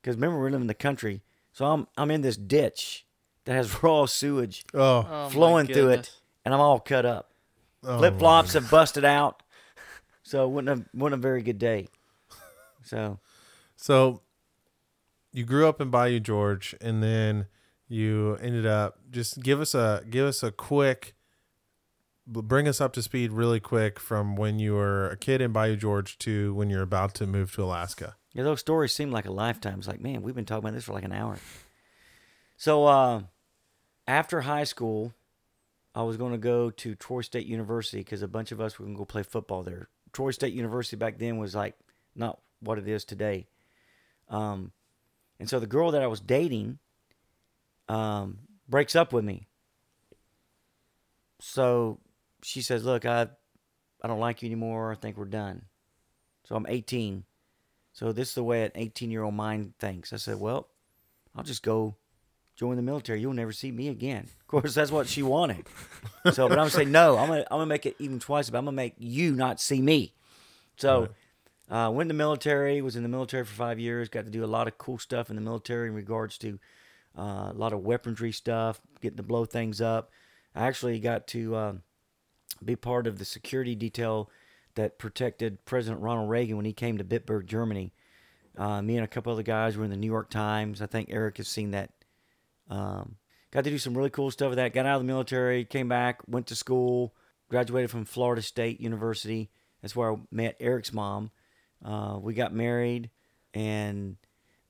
because remember we're living in the country. So I'm I'm in this ditch that has raw sewage Oh. Oh, flowing through it, and I'm all cut up. oh Flip flops have busted out. So it wasn't a wasn't a very good day. So So you grew up in Bayou George and then you ended up just give us a give us a quick bring us up to speed really quick from when you were a kid in Bayou George to when you're about to move to Alaska. Yeah, those stories seem like a lifetime. It's like, man, we've been talking about this for like an hour. So uh, after high school, I was going to go to Troy State University because a bunch of us were going to go play football there. Troy State University back then was like not what it is today. Um, and so the girl that I was dating um, breaks up with me. So she says, "Look, I I don't like you anymore. I think we're done." So I'm 18. So this is the way an 18 year old mind thinks. I said, "Well, I'll just go join the military. You'll never see me again." Of course, that's what she wanted. So, but I'm gonna say no. I'm gonna I'm gonna make it even twice. But I'm gonna make you not see me. So, uh, went in the military. Was in the military for five years. Got to do a lot of cool stuff in the military in regards to uh, a lot of weaponry stuff, getting to blow things up. I actually got to um, be part of the security detail that protected President Ronald Reagan when he came to Bitburg, Germany. Uh, me and a couple other guys were in the New York Times. I think Eric has seen that. Um, got to do some really cool stuff with that. Got out of the military, came back, went to school, graduated from Florida State University. That's where I met Eric's mom. Uh, we got married, and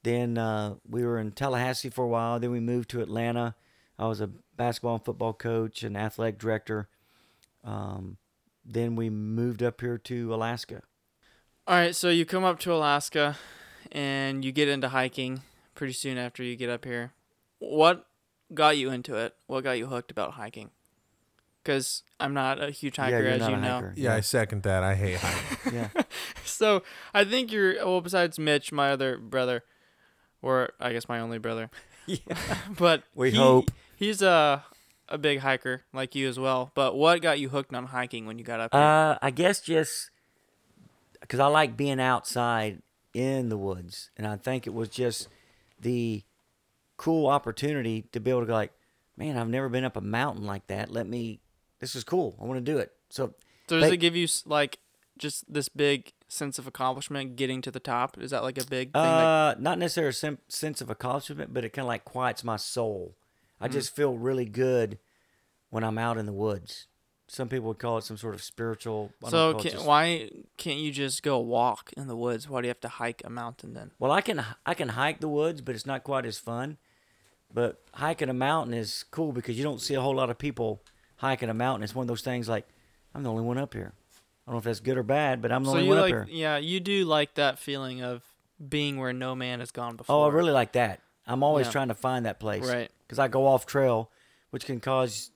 then uh, we were in Tallahassee for a while. Then we moved to Atlanta. I was a basketball and football coach and athletic director. Um, then we moved up here to Alaska. All right, so you come up to Alaska and you get into hiking pretty soon after you get up here. What got you into it? What got you hooked about hiking? Because I'm not a huge hiker, you're as not you a know. hiker. Yeah, I second that. I hate hiking. yeah. So I think you're well. Besides Mitch, my other brother, or I guess my only brother, yeah. but We he- hope. he's a a big hiker like you as well. But what got you hooked on hiking when you got up here? Uh, I guess just because I like being outside in the woods, and I think it was just the cool opportunity to be able to go like, man, I've never been up a mountain like that. Let me. This is cool. I want to do it. So so does they- it give you s- like just this big sense of accomplishment getting to the top? Is that like a big thing? that, Uh, not necessarily a sense of accomplishment, but it kind of like quiets my soul. I Hmm. just feel really good when I'm out in the woods. Some people would call it some sort of spiritual. I so can, just- why can't you just go walk in the woods? Why do you have to hike a mountain then? Well, I can I can hike the woods, but it's not quite as fun. But hiking a mountain is cool because you don't see a whole lot of people hiking a mountain. It's one of those things like I'm the only one up here. I don't know if that's good or bad, but I'm the So only one like up here. yeah, you do like that feeling of being where no man has gone before. Oh, I really like that. I'm always Yeah. trying to find that place. Right. Because I go off trail, which can cause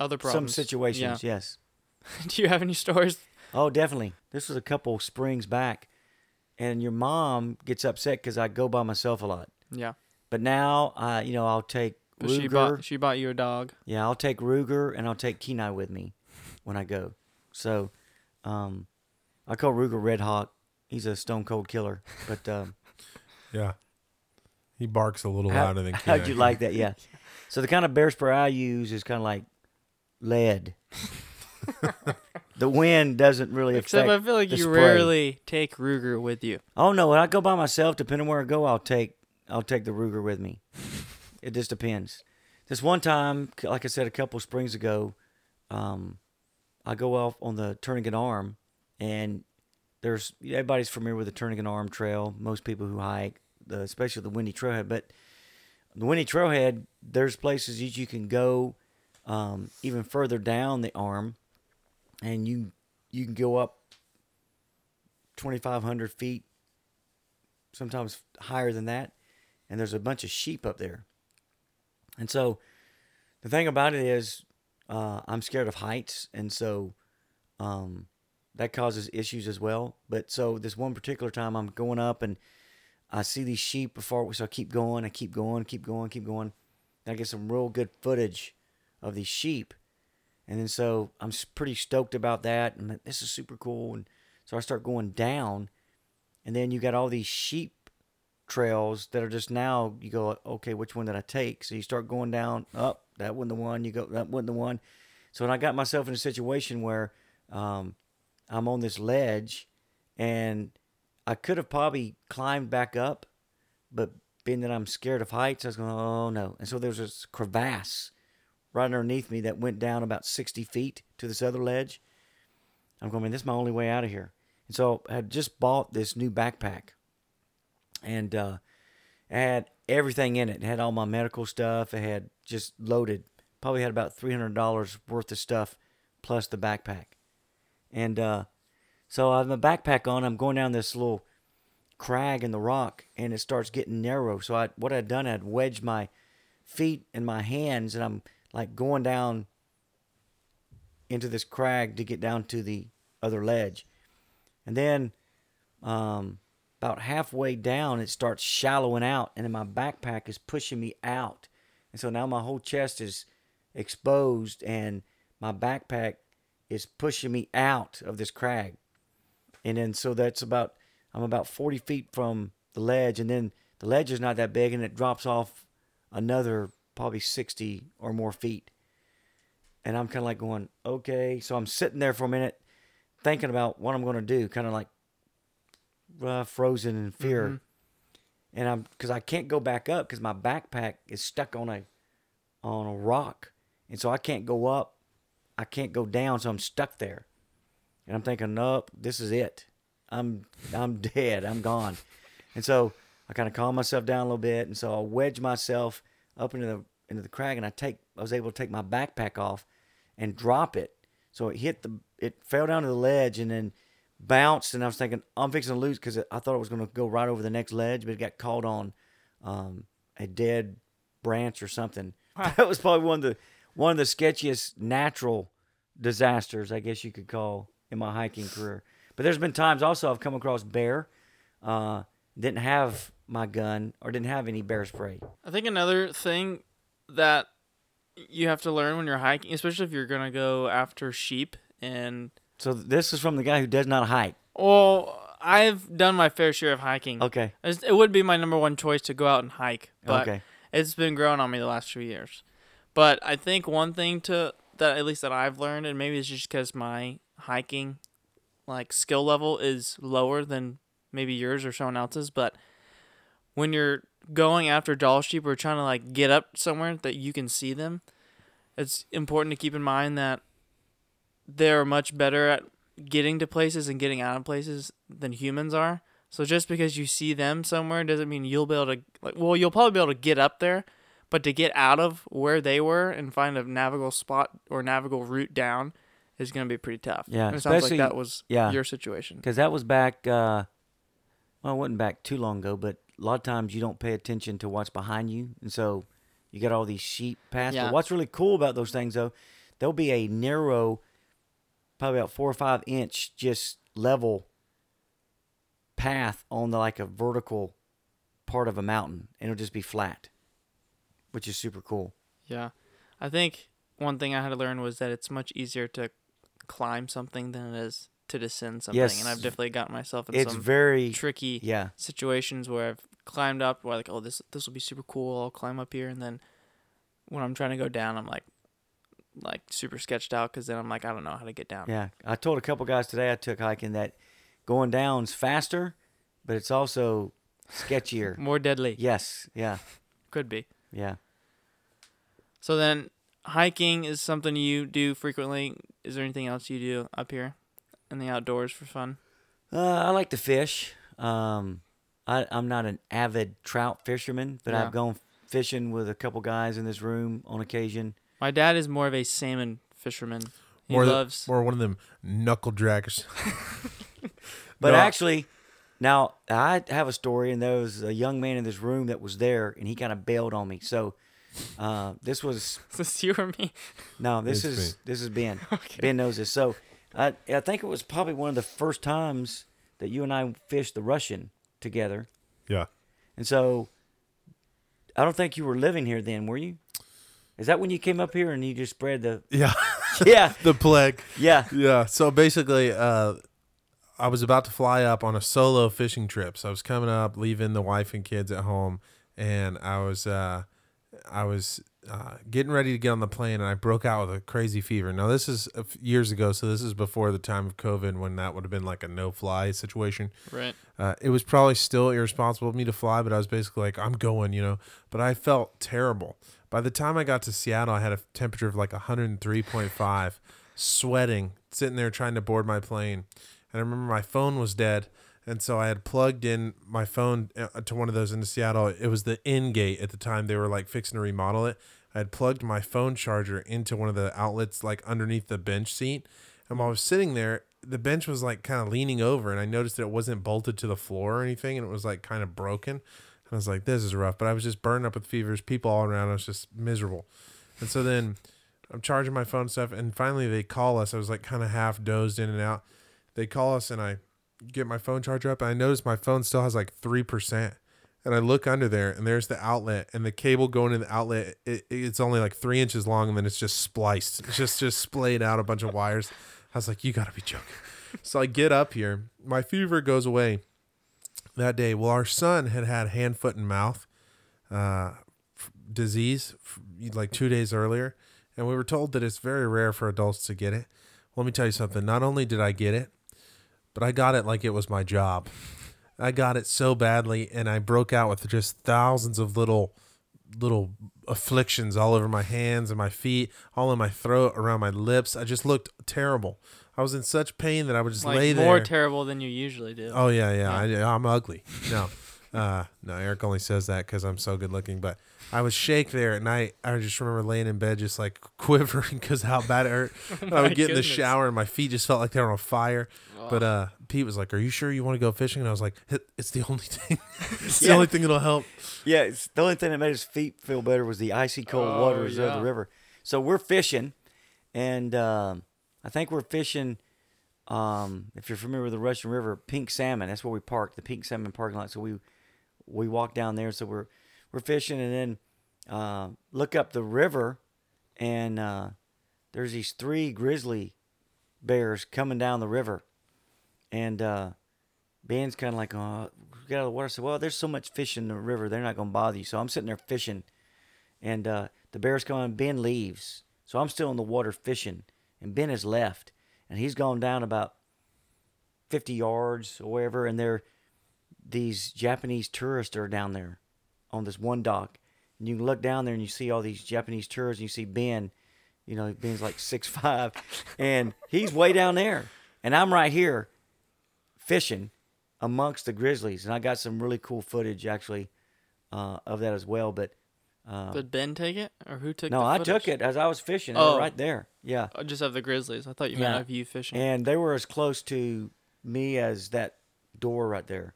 other problems. some problems. situations. Yes. Do you have any stories? Oh, definitely. This was a couple springs back, and your mom gets upset because I go by myself a lot. Yeah. But now, uh, you know, I'll take Ruger. she bought she bought you a dog. Yeah, I'll take Ruger and I'll take Kenai with me when I go. So, um, I call Ruger Red Hawk. He's a stone cold killer. But um, yeah. He barks a little how, louder than how'd Kenai. you like that? Yeah. So the kind of bear spray I use is kind of like lead. the wind doesn't really Except affect. I feel like the you spray. rarely take Ruger with you. Oh no, when I go by myself, depending where I go, I'll take I'll take the Ruger with me. it just depends. This one time, c- like I said a couple springs ago, um, I go off on the Turnagain Arm, and there's everybody's familiar with the Turnagain Arm Trail. Most people who hike, the, especially the Windy Trailhead, but the Windy Trailhead, there's places that you can go um, even further down the arm, and you you can go up 2,500 feet sometimes higher than that. And there's a bunch of sheep up there. And so the thing about it is, uh, I'm scared of heights. And so um, that causes issues as well. But so this one particular time, I'm going up and I see these sheep before. So I keep going, I keep going, keep going, keep going. And I get some real good footage of these sheep. And then so I'm pretty stoked about that. And like, this is super cool. And so I start going down. And then you got all these sheep trails that are just now you go okay which one did i take so you start going down up that wasn't the one you go that wasn't the one so when i got myself in a situation where um, i'm on this ledge and i could have probably climbed back up but being that i'm scared of heights i was going oh no and so there's this crevasse right underneath me that went down about 60 feet to this other ledge i'm going man this is my only way out of here and so i had just bought this new backpack and uh, had everything in it. It had all my medical stuff. It had just loaded. Probably had about three hundred dollars worth of stuff, plus the backpack. And uh, so I have my backpack on. I'm going down this little crag in the rock, and it starts getting narrow. So I, what I'd done, I'd wedged my feet and my hands, and I'm like going down into this crag to get down to the other ledge. And then um, about halfway down, it starts shallowing out, and then my backpack is pushing me out. And so now my whole chest is exposed, and my backpack is pushing me out of this crag. And then so that's about, I'm about 40 feet from the ledge, and then the ledge is not that big, and it drops off another probably 60 or more feet. and I'm kind of like going, okay. So I'm sitting there for a minute, thinking about what I'm going to do, kind of like uh, frozen in fear. Mhm. And I'm because I can't go back up because my backpack is stuck on a on a rock, and so I can't go up, I can't go down, so I'm stuck there. And I'm thinking, nope, this is it. I'm I'm dead. I'm gone. And so I kind of calm myself down a little bit, and so I wedge myself up into the into the crag, and I take I was able to take my backpack off and drop it. So it hit the it fell down to the ledge and then bounced, and I was thinking I'm fixing to lose because I thought it was going to go right over the next ledge, but it got caught on um, a dead branch or something. That was probably one of the one of the sketchiest natural disasters, I guess you could call, in my hiking career. But there's been times also I've come across bear, uh, didn't have my gun or didn't have any bear spray. I think another thing that you have to learn when you're hiking, especially if you're gonna go after sheep and So this is from the guy who does not hike. well, I've done my fair share of hiking. Okay. It's- It would be my number one choice to go out and hike, but okay. it's been growing on me the last few years. But I think one thing to that at least that I've learned, and maybe it's just because my hiking like skill level is lower than maybe yours or someone else's, but when you're going after Dall sheep or trying to like get up somewhere that you can see them, it's important to keep in mind that they're much better at getting to places and getting out of places than humans are. So just because you see them somewhere doesn't mean you'll be able to like well you'll probably be able to get up there, but to get out of where they were and find a navigable spot or navigable route down is going to be pretty tough. Yeah, And it sounds like that was yeah. your situation. Because that was back, uh, well, it wasn't back too long ago, but a lot of times you don't pay attention to what's behind you. And so you got all these sheep paths. Yeah. But what's really cool about those things, though, there'll be a narrow, probably about four or five inch, just level path on the like a vertical part of a mountain. And it'll just be flat, which is super cool. Yeah. I think one thing I had to learn was that it's much easier to climb something than it is to descend something. Yes. And I've definitely gotten myself in It's some very, tricky yeah. situations where I've climbed up where like, oh this this will be super cool, I'll climb up here and then when I'm trying to go down I'm like like super sketched out because then I'm like I don't know how to get down. Yeah, I told a couple guys today I took hiking that going down's faster, but it's also sketchier. More deadly. yes, yeah, Could be. yeah. So then hiking is something you do frequently. Is there anything else you do up here in the outdoors for fun? Uh, I like to fish. Um, I, I'm not an avid trout fisherman, but Yeah. I've gone fishing with a couple guys in this room on occasion. My dad is more of a salmon fisherman. He More, loves more one of them knuckle draggers. But No, actually, now I have a story, and there was a young man in this room that was there, and he kind of bailed on me. So uh, this was Is this you or me? No, this It's is me. this is Ben. Okay. Ben knows this. So I I think it was probably one of the first times that you and I fished the Russian together. Yeah. And so I don't think you were living here then, were you? Is that when you came up here and you just spread the Yeah. Yeah. the plague. Yeah. Yeah. So basically, uh, I was about to fly up on a solo fishing trip. So I was coming up, leaving the wife and kids at home, and I was uh, I was uh, getting ready to get on the plane, and I broke out with a crazy fever. Now this is a f- years ago, so this is before the time of COVID when that would have been like a no fly situation. Right. Uh, it was probably still irresponsible of me to fly, but I was basically like, I'm going, you know. But I felt terrible. By the time I got to Seattle, I had a temperature of like 103.5, sweating, sitting there trying to board my plane. And I remember my phone was dead. And so I had plugged in my phone uh, to one of those in Seattle. It was the N gate at the time. They were like fixing to remodel it. I had plugged my phone charger into one of the outlets like underneath the bench seat. And while I was sitting there, the bench was like kind of leaning over, and I noticed that it wasn't bolted to the floor or anything, and it was like kind of broken. And I was like, "This is rough." But I was just burned up with fevers, people all around. I was just miserable. And so then I'm charging my phone stuff, and finally they call us. I was like kind of half dozed in and out. They call us, and I get my phone charger up, and I notice my phone still has like three percent. And I look under there, and there's the outlet, and the cable going in the outlet. It, it's only like three inches long, and then it's just spliced. It's just just splayed out a bunch of wires. I was like, "You gotta be joking." So I get up here. My fever goes away that day. Well, our son had had hand, foot, and mouth uh, f- disease f- like two days earlier, and we were told that it's very rare for adults to get it. Let me tell you something. Not only did I get it, but I got it like it was my job. I got it so badly, and I broke out with just thousands of little, little afflictions all over my hands and my feet, all in my throat, around my lips. I just looked terrible. I was in such pain that I would just like lay there. more terrible than you usually do. Oh yeah, yeah. I, I'm ugly. No, uh, no. Eric only says that because I'm so good looking. But I was shake there at night. I just remember laying in bed, just like quivering because how bad it hurt. I would get in the shower and my feet just felt like they were on fire. But uh, Pete was like, "Are you sure you want to go fishing?" And I was like, "It's the only thing. It's the only thing that'll help." Yeah, it's, the only thing that made his feet feel better was the icy cold Oh, waters of the river. So we're fishing, and um, I think we're fishing. Um, if you're familiar with the Russian River, pink salmon. That's where we parked, the pink salmon parking lot. So we we walk down there. So we're we're fishing, and then uh, look up the river, and uh, there's these three grizzly bears coming down the river, and uh, Ben's kind of like, oh, got out of the water. I said, well, there's so much fish in the river, they're not going to bother you. So I'm sitting there fishing, and uh, the bear's coming. Ben leaves, so I'm still in the water fishing, and Ben has left, and he's gone down about 50 yards or wherever, and there, these Japanese tourists are down there on this one dock, and you can look down there and you see all these Japanese tourists, and you see Ben. You know, Ben's like six five, and he's way down there, and I'm right here fishing amongst the grizzlies, and I got some really cool footage actually uh, of that as well. But uh, Did Ben take it, or who took? It? No, I took it as I was fishing. Oh. right there. Yeah, Oh, just of the Grizzlies. I thought you meant Yeah. of you fishing. and they were as close to me as that door right there.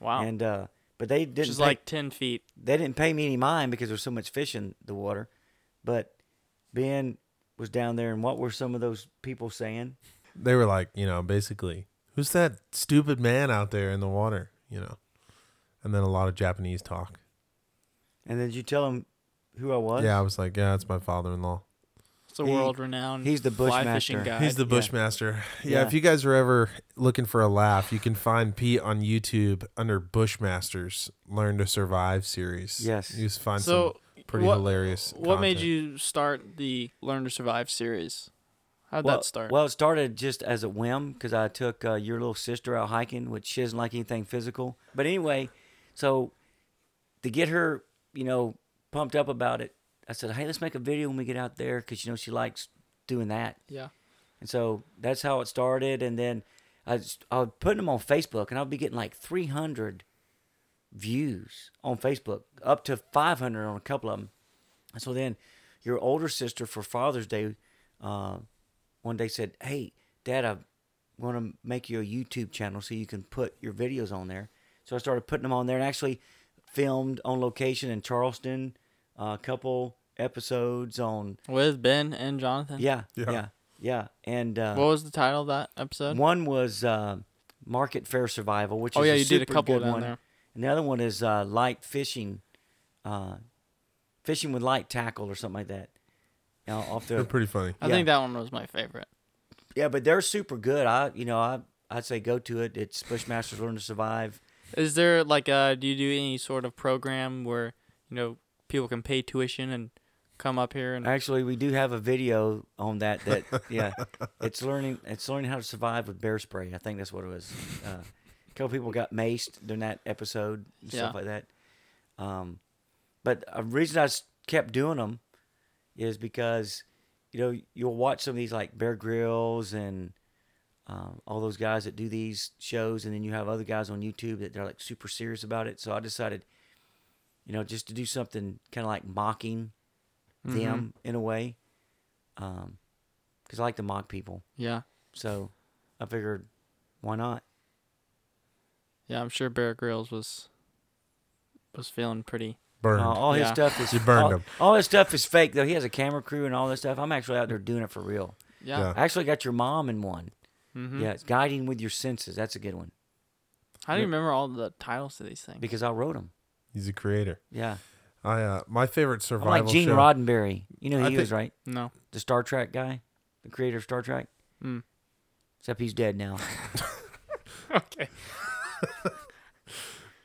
Wow, And uh, but they which didn't is pay, like ten feet. they didn't pay me any mind because there's so much fish in the water. But Ben was down there, and what were some of those people saying? They were like, you know, basically, who's that stupid man out there in the water? You know, and then a lot of Japanese talk. And then did you tell him who I was? Yeah, I was like, yeah, it's my father-in-law. It's a He- world-renowned. he's the fly fishing Bushmaster. guide. He's the. Bushmaster. Yeah. Yeah. if you guys are ever looking for a laugh, you can find Pete on YouTube under Bushmasters Learn to Survive series. Yes. You just find so some pretty what, hilarious. What made content. you start the Learn to Survive series? How'd well, that start? Well, it started just as a whim because I took uh, your little sister out hiking, which she doesn't like anything physical. But anyway, so to get her, you know, pumped up about it, I said, "Hey, let's make a video when we get out there," because you know she likes doing that. yeah. And so that's how it started. And then I, just, I was putting them on Facebook, and I'll be getting like 300 views on Facebook, up to 500 on a couple of them. And so then your older sister for Father's Day uh, one day said, Hey, Dad, I want to make you a YouTube channel so you can put your videos on there. So I started putting them on there and actually filmed on location in Charleston, a couple episodes on. With Ben and Jonathan. Yeah, Yeah. yeah, yeah. And uh, What was the title of that episode? one was uh, Market Fair Survival, which oh is yeah, a you did a couple good down one. there. And the other one is uh, light fishing, uh, fishing with light tackle or something like that. You know, off They're pretty funny. I Yeah. think that one was my favorite. yeah, but they're super good. I you know I I'd say go to it. It's Bushmasters Learn to Survive. Is there like uh do you do any sort of program where you know people can pay tuition and come up here and Actually, we do have a video on that. That yeah, it's learning it's learning how to survive with bear spray. I think that's what it was. Uh, a couple people got maced during that episode and stuff like that. Um, but a reason i kept doing them is because you know you'll watch some of these like Bear Grylls and um, all those guys that do these shows, and then you have other guys on YouTube that they're like super serious about it. So I decided, you know, just to do something kind of like mocking Mm-hmm. them in a way, Um, because I like to mock people. yeah So I figured, why not? yeah I'm sure Bear Grylls was was feeling pretty Burned. Uh, all his Yeah. stuff is You burned all, him. all his stuff is fake though. He has a camera crew and all this stuff. I'm actually out there doing it for real. yeah, Yeah. I actually got your mom in one. Mm-hmm. Yeah, it's guiding with your senses. That's a good one How do you remember all the titles to these things? because I wrote them. He's a creator. Yeah, I uh, my favorite survival. I'm like Gene show. Roddenberry. You know who I he thi- was, right? no. The Star Trek guy, the creator of Star Trek. Mm. Except he's dead now. okay.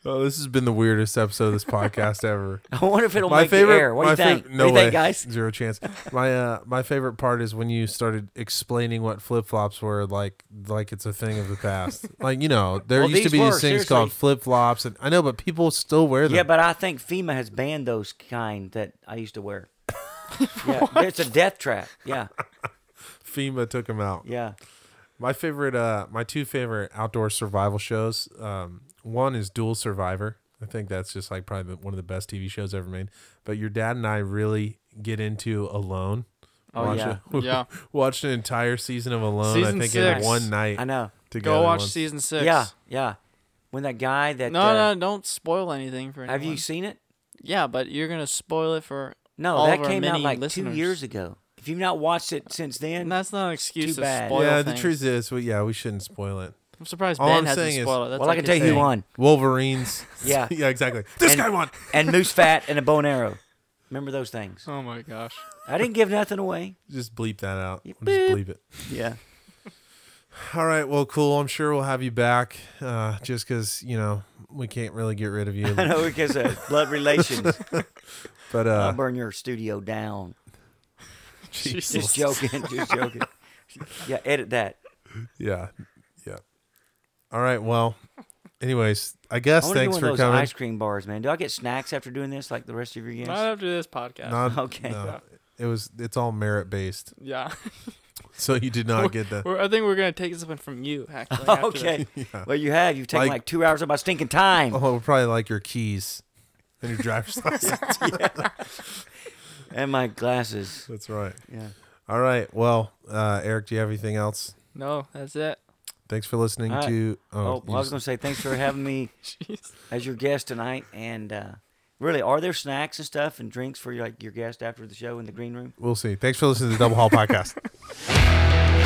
Oh, this has been the weirdest episode of this podcast ever. I wonder if it'll my make favorite. air. What do you think? fav- no what do you way, think, guys? Zero chance. My uh, my favorite part is when you started explaining what flip flops were, like like it's a thing of the past. like you know, there Well, used to be were, these things called flip flops, and I know, but people still wear them. Yeah, but I think FEMA has banned those kind that I used to wear. yeah, it's a death trap. Yeah, FEMA took them out. yeah. My favorite, uh, my two favorite outdoor survival shows. Um, one is Dual Survivor. I think that's just like probably one of the best TV shows ever made. But your dad and I really get into Alone. Oh, Watch yeah. it- Yeah. watched an entire season of Alone. Season I think six. in one night I know. together. Go watch once. season six. Yeah, yeah. When that guy that No, uh, no, don't spoil anything for anyone. have you seen it? Yeah, but you're gonna spoil it for. No, all that of our came out like listeners. two years ago. If you've not watched it since then, And that's not an excuse too to bad. spoil Yeah, things. the truth is, well, yeah, we shouldn't spoil it. I'm surprised All Ben I'm hasn't saying is- spoiled it. That's well, I can his tell you who thing. won. Wolverines. Yeah. yeah, exactly. This And- guy won. And moose fat and a bone arrow. Remember those things? Oh my gosh. I didn't give nothing away. Just bleep that out. You just beep. bleep it. Yeah. All right. Well, cool. I'm sure we'll have you back. Uh, just because you know we can't really get rid of you. I know because of blood relations. But I'll uh, burn your studio down. Jesus. Just joking. Just joking. Yeah, edit that. yeah, yeah. All right. Well, anyways, I guess I want to do thanks one for of those coming. ice cream bars, man. Do I get snacks after doing this like the rest of your guests? Not after this podcast. Not, Okay. no, it was. It's all merit based, Yeah. so you did not get the. We're, I think we're gonna take something from you. Actually. after okay. Yeah. Well, you have. You've taken Like- like, two hours of my stinking time. Oh, we'll probably like your keys and your driver's license. And my glasses. That's right. Yeah. All right. Well, uh, Eric, do you have anything else? No, that's it. Thanks for listening right. to. Oh, Oh, well, I was going to say thanks for having me as your guest tonight. And uh, really, are there snacks and stuff and drinks for like your guest after the show in the green room? we'll see. Thanks for listening to the Double Haul Podcast.